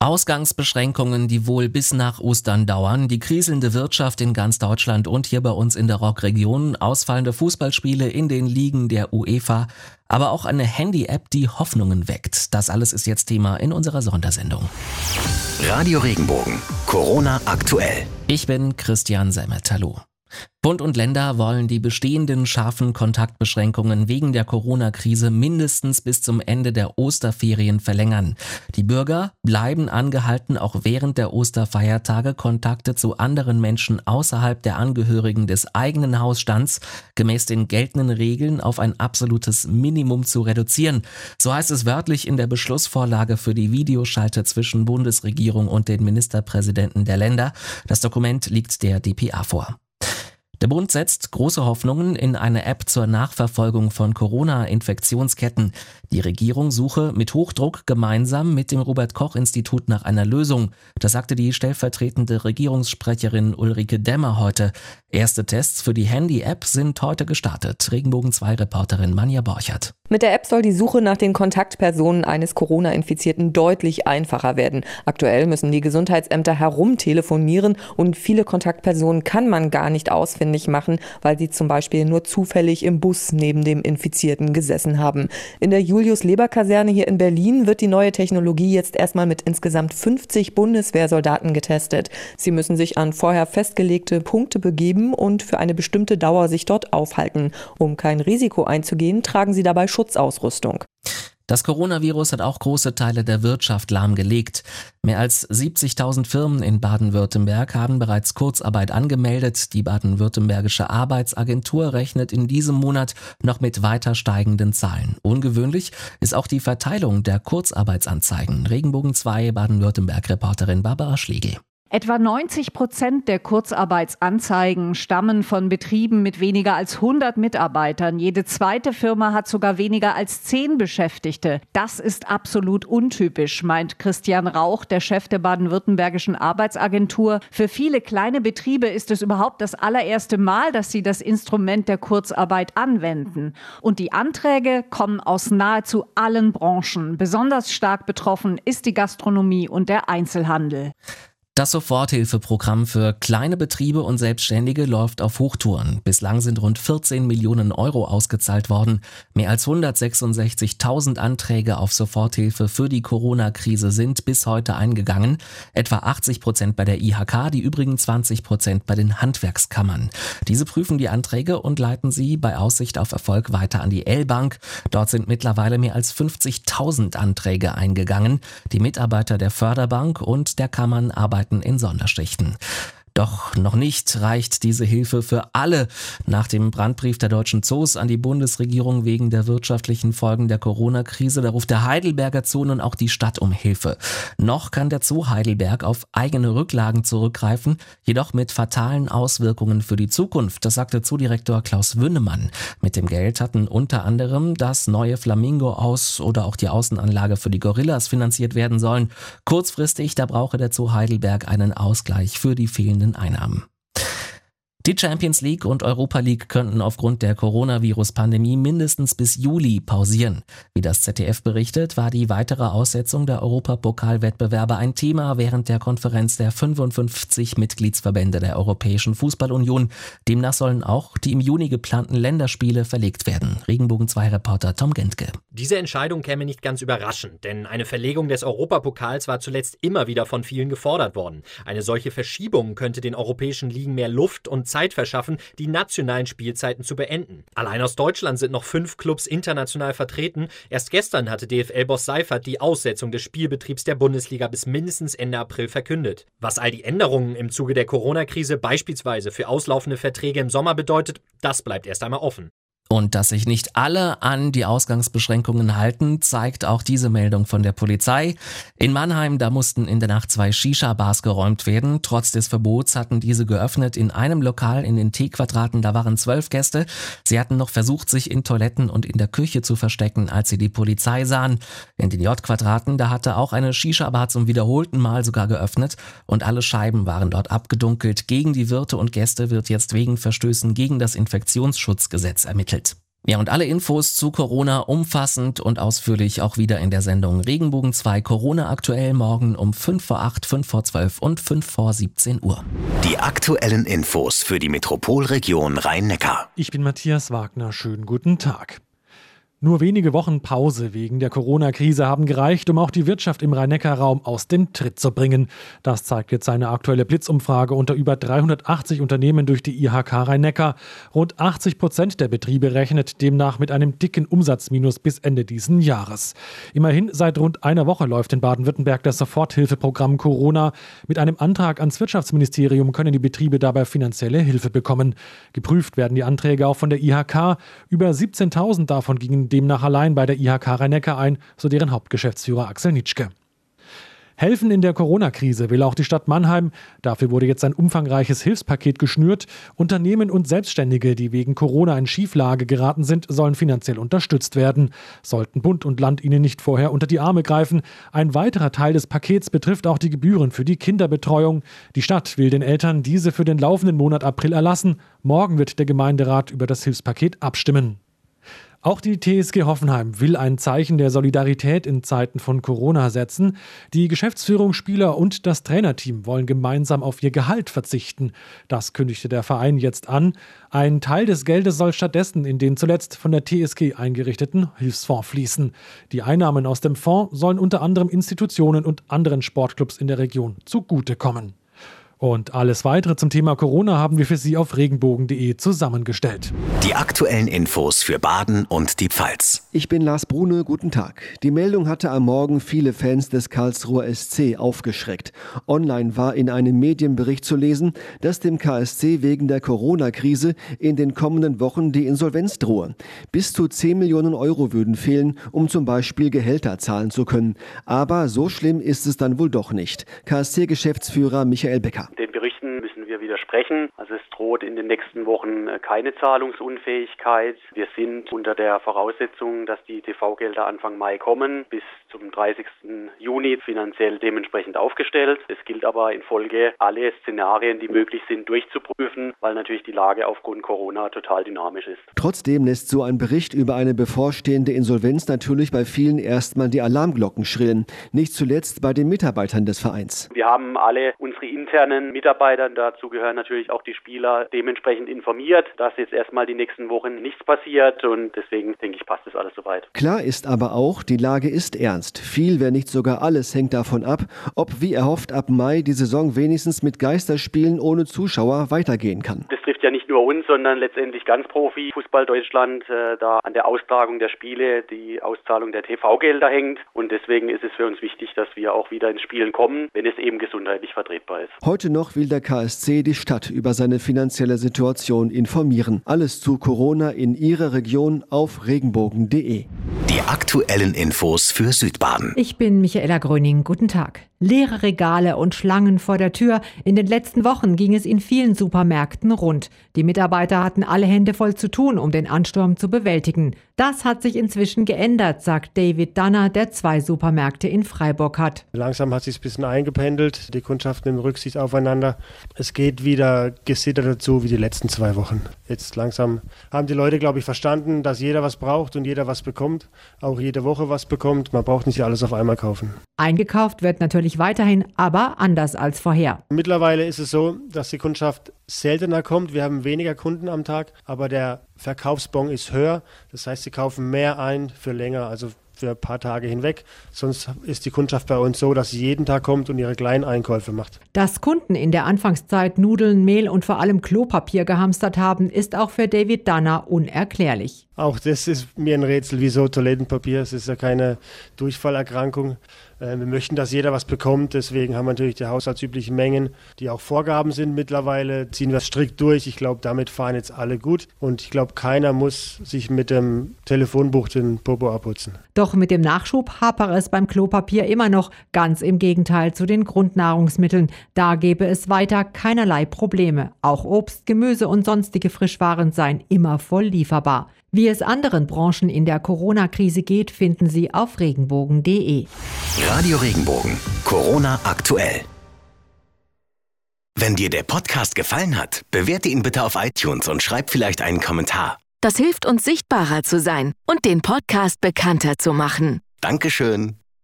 Ausgangsbeschränkungen, die wohl bis nach Ostern dauern, die kriselnde Wirtschaft in ganz Deutschland und hier bei uns in der Rockregion, ausfallende Fußballspiele in den Ligen der UEFA, aber auch eine Handy-App, die Hoffnungen weckt. Das alles ist jetzt Thema in unserer Sondersendung. Radio Regenbogen, Corona aktuell. Ich bin Christian Semmet. Hallo. Bund und Länder wollen die bestehenden scharfen Kontaktbeschränkungen wegen der Corona-Krise mindestens bis zum Ende der Osterferien verlängern. Die Bürger bleiben angehalten, auch während der Osterfeiertage Kontakte zu anderen Menschen außerhalb der Angehörigen des eigenen Hausstands gemäß den geltenden Regeln auf ein absolutes Minimum zu reduzieren. So heißt es wörtlich in der Beschlussvorlage für die Videoschalte zwischen Bundesregierung und den Ministerpräsidenten der Länder. Das Dokument liegt der DPA vor. Der Bund setzt große Hoffnungen in eine App zur Nachverfolgung von Corona-Infektionsketten. Die Regierung suche mit Hochdruck gemeinsam mit dem Robert Koch Institut nach einer Lösung. Das sagte die stellvertretende Regierungssprecherin Ulrike Dämmer heute. Erste Tests für die Handy-App sind heute gestartet. Regenbogen 2 Reporterin Manja Borchert. Mit der App soll die Suche nach den Kontaktpersonen eines Corona-Infizierten deutlich einfacher werden. Aktuell müssen die Gesundheitsämter herumtelefonieren und viele Kontaktpersonen kann man gar nicht ausfindig machen, weil sie zum Beispiel nur zufällig im Bus neben dem Infizierten gesessen haben. In der Julius-Leber-Kaserne hier in Berlin wird die neue Technologie jetzt erstmal mit insgesamt 50 Bundeswehrsoldaten getestet. Sie müssen sich an vorher festgelegte Punkte begeben und für eine bestimmte Dauer sich dort aufhalten. Um kein Risiko einzugehen, tragen sie dabei Schutzausrüstung. Das Coronavirus hat auch große Teile der Wirtschaft lahmgelegt. Mehr als 70.000 Firmen in Baden-Württemberg haben bereits Kurzarbeit angemeldet. Die baden-württembergische Arbeitsagentur rechnet in diesem Monat noch mit weiter steigenden Zahlen. Ungewöhnlich ist auch die Verteilung der Kurzarbeitsanzeigen. Regenbogen 2 Baden-Württemberg-Reporterin Barbara Schlegel. Etwa 90 Prozent der Kurzarbeitsanzeigen stammen von Betrieben mit weniger als 100 Mitarbeitern. Jede zweite Firma hat sogar weniger als zehn Beschäftigte. Das ist absolut untypisch, meint Christian Rauch, der Chef der baden-württembergischen Arbeitsagentur. Für viele kleine Betriebe ist es überhaupt das allererste Mal, dass sie das Instrument der Kurzarbeit anwenden. Und die Anträge kommen aus nahezu allen Branchen. Besonders stark betroffen ist die Gastronomie und der Einzelhandel. Das Soforthilfeprogramm für kleine Betriebe und Selbstständige läuft auf Hochtouren. Bislang sind rund 14 Millionen Euro ausgezahlt worden. Mehr als 166.000 Anträge auf Soforthilfe für die Corona-Krise sind bis heute eingegangen. Etwa 80 Prozent bei der IHK, die übrigen 20 Prozent bei den Handwerkskammern. Diese prüfen die Anträge und leiten sie bei Aussicht auf Erfolg weiter an die L-Bank. Dort sind mittlerweile mehr als 50.000 Anträge eingegangen. Die Mitarbeiter der Förderbank und der Kammern arbeiten Arbeiten in Sonderschichten. Doch noch nicht reicht diese Hilfe für alle. Nach dem Brandbrief der deutschen Zoos an die Bundesregierung wegen der wirtschaftlichen Folgen der Corona-Krise, da ruft der Heidelberger Zoo nun auch die Stadt um Hilfe. Noch kann der Zoo Heidelberg auf eigene Rücklagen zurückgreifen, jedoch mit fatalen Auswirkungen für die Zukunft. Das sagte Zoodirektor Klaus Wünnemann. Mit dem Geld hatten unter anderem das neue Flamingo aus oder auch die Außenanlage für die Gorillas finanziert werden sollen. Kurzfristig, da brauche der Zoo Heidelberg einen Ausgleich für die fehlenden Einnahmen. Die Champions League und Europa League könnten aufgrund der Coronavirus-Pandemie mindestens bis Juli pausieren. Wie das ZDF berichtet, war die weitere Aussetzung der Europapokalwettbewerbe ein Thema während der Konferenz der 55 Mitgliedsverbände der Europäischen Fußballunion. Demnach sollen auch die im Juni geplanten Länderspiele verlegt werden. Regenbogen 2 Reporter Tom Gentke. Diese Entscheidung käme nicht ganz überraschend, denn eine Verlegung des Europapokals war zuletzt immer wieder von vielen gefordert worden. Eine solche Verschiebung könnte den europäischen Ligen mehr Luft und Zeit verschaffen, die nationalen Spielzeiten zu beenden. Allein aus Deutschland sind noch fünf Clubs international vertreten. Erst gestern hatte DFL-Boss Seifert die Aussetzung des Spielbetriebs der Bundesliga bis mindestens Ende April verkündet. Was all die Änderungen im Zuge der Corona-Krise beispielsweise für auslaufende Verträge im Sommer bedeutet, das bleibt erst einmal offen. Und dass sich nicht alle an die Ausgangsbeschränkungen halten, zeigt auch diese Meldung von der Polizei. In Mannheim, da mussten in der Nacht zwei Shisha-Bars geräumt werden. Trotz des Verbots hatten diese geöffnet. In einem Lokal in den T-Quadraten, da waren zwölf Gäste. Sie hatten noch versucht, sich in Toiletten und in der Küche zu verstecken, als sie die Polizei sahen. In den J-Quadraten, da hatte auch eine Shisha-Bar zum wiederholten Mal sogar geöffnet und alle Scheiben waren dort abgedunkelt. Gegen die Wirte und Gäste wird jetzt wegen Verstößen gegen das Infektionsschutzgesetz ermittelt. Ja, und alle Infos zu Corona umfassend und ausführlich auch wieder in der Sendung Regenbogen 2 Corona aktuell morgen um 5 vor 8, 5 vor 12 und 5 vor 17 Uhr. Die aktuellen Infos für die Metropolregion Rhein-Neckar. Ich bin Matthias Wagner. Schönen guten Tag. Nur wenige Wochen Pause wegen der Corona-Krise haben gereicht, um auch die Wirtschaft im Rhein-Neckar-Raum aus dem Tritt zu bringen. Das zeigt jetzt eine aktuelle Blitzumfrage unter über 380 Unternehmen durch die IHK Rhein-Neckar. Rund 80 Prozent der Betriebe rechnet demnach mit einem dicken Umsatzminus bis Ende diesen Jahres. Immerhin seit rund einer Woche läuft in Baden-Württemberg das Soforthilfeprogramm Corona. Mit einem Antrag ans Wirtschaftsministerium können die Betriebe dabei finanzielle Hilfe bekommen. Geprüft werden die Anträge auch von der IHK. Über 17.000 davon gingen demnach allein bei der IHK rhein ein, so deren Hauptgeschäftsführer Axel Nitschke. Helfen in der Corona-Krise will auch die Stadt Mannheim. Dafür wurde jetzt ein umfangreiches Hilfspaket geschnürt. Unternehmen und Selbstständige, die wegen Corona in Schieflage geraten sind, sollen finanziell unterstützt werden. Sollten Bund und Land ihnen nicht vorher unter die Arme greifen. Ein weiterer Teil des Pakets betrifft auch die Gebühren für die Kinderbetreuung. Die Stadt will den Eltern diese für den laufenden Monat April erlassen. Morgen wird der Gemeinderat über das Hilfspaket abstimmen. Auch die TSG Hoffenheim will ein Zeichen der Solidarität in Zeiten von Corona setzen. Die Geschäftsführung, Spieler und das Trainerteam wollen gemeinsam auf ihr Gehalt verzichten. Das kündigte der Verein jetzt an. Ein Teil des Geldes soll stattdessen in den zuletzt von der TSG eingerichteten Hilfsfonds fließen. Die Einnahmen aus dem Fonds sollen unter anderem Institutionen und anderen Sportclubs in der Region zugutekommen. Und alles weitere zum Thema Corona haben wir für Sie auf regenbogen.de zusammengestellt. Die aktuellen Infos für Baden und die Pfalz. Ich bin Lars Brune, guten Tag. Die Meldung hatte am Morgen viele Fans des Karlsruher SC aufgeschreckt. Online war in einem Medienbericht zu lesen, dass dem KSC wegen der Corona-Krise in den kommenden Wochen die Insolvenz drohe. Bis zu 10 Millionen Euro würden fehlen, um zum Beispiel Gehälter zahlen zu können. Aber so schlimm ist es dann wohl doch nicht. KSC-Geschäftsführer Michael Becker. Widersprechen. Also es droht in den nächsten Wochen äh, keine Zahlungsunfähigkeit. Wir sind unter der Voraussetzung, dass die TV-Gelder Anfang Mai kommen, bis zum 30. Juni finanziell dementsprechend aufgestellt. Es gilt aber in Folge, alle Szenarien, die möglich sind, durchzuprüfen, weil natürlich die Lage aufgrund Corona total dynamisch ist. Trotzdem lässt so ein Bericht über eine bevorstehende Insolvenz natürlich bei vielen erstmal die Alarmglocken schrillen. Nicht zuletzt bei den Mitarbeitern des Vereins. Wir haben alle unsere internen Mitarbeiter, dazu gehören natürlich auch die Spieler, dementsprechend informiert, dass jetzt erstmal die nächsten Wochen nichts passiert und deswegen denke ich, passt das alles soweit. Klar ist aber auch, die Lage ist ernst. Viel, wenn nicht sogar alles, hängt davon ab, ob wie erhofft ab Mai die Saison wenigstens mit Geisterspielen ohne Zuschauer weitergehen kann. Das trifft ja nicht nur uns, sondern letztendlich ganz Profi Fußball Deutschland, äh, da an der Austragung der Spiele die Auszahlung der TV-Gelder hängt. Und deswegen ist es für uns wichtig, dass wir auch wieder ins Spielen kommen, wenn es eben gesundheitlich vertretbar ist. Heute noch will der KSC die Stadt über seine finanzielle Situation informieren. Alles zu Corona in Ihrer Region auf regenbogen.de. Die aktuellen Infos für Südbaden. Ich bin Michaela Gröning. Guten Tag. Leere Regale und Schlangen vor der Tür. In den letzten Wochen ging es in vielen Supermärkten rund. Die Mitarbeiter hatten alle Hände voll zu tun, um den Ansturm zu bewältigen. Das hat sich inzwischen geändert, sagt David Danner, der zwei Supermärkte in Freiburg hat. Langsam hat sich ein bisschen eingependelt. Die Kundschaften nimmt Rücksicht aufeinander. Es geht wieder gesittert dazu wie die letzten zwei Wochen. Jetzt langsam haben die Leute, glaube ich, verstanden, dass jeder was braucht und jeder was bekommt. Auch jede Woche was bekommt. Man braucht nicht alles auf einmal kaufen. Eingekauft wird natürlich weiterhin, aber anders als vorher. Mittlerweile ist es so, dass die Kundschaft seltener kommt. Wir haben weniger Kunden am Tag, aber der Verkaufsbon ist höher. Das heißt, sie kaufen mehr ein für länger, also für ein paar Tage hinweg. Sonst ist die Kundschaft bei uns so, dass sie jeden Tag kommt und ihre kleinen Einkäufe macht. Dass Kunden in der Anfangszeit Nudeln, Mehl und vor allem Klopapier gehamstert haben, ist auch für David Danner unerklärlich. Auch das ist mir ein Rätsel, wieso Toilettenpapier. Es ist ja keine Durchfallerkrankung. Äh, wir möchten, dass jeder was bekommt, deswegen haben wir natürlich die haushaltsüblichen Mengen, die auch Vorgaben sind mittlerweile, ziehen wir strikt durch. Ich glaube, damit fahren jetzt alle gut und ich glaube, keiner muss sich mit dem Telefonbuch den Popo abputzen. Doch mit dem Nachschub hapere es beim Klopapier immer noch, ganz im Gegenteil zu den Grundnahrungsmitteln. Da gäbe es weiter keinerlei Probleme. Auch Obst, Gemüse und sonstige Frischwaren seien immer voll lieferbar. Wie es anderen Branchen in der Corona-Krise geht, finden Sie auf regenbogen.de. Radio Regenbogen, Corona aktuell. Wenn dir der Podcast gefallen hat, bewerte ihn bitte auf iTunes und schreib vielleicht einen Kommentar. Das hilft uns sichtbarer zu sein und den Podcast bekannter zu machen. Dankeschön.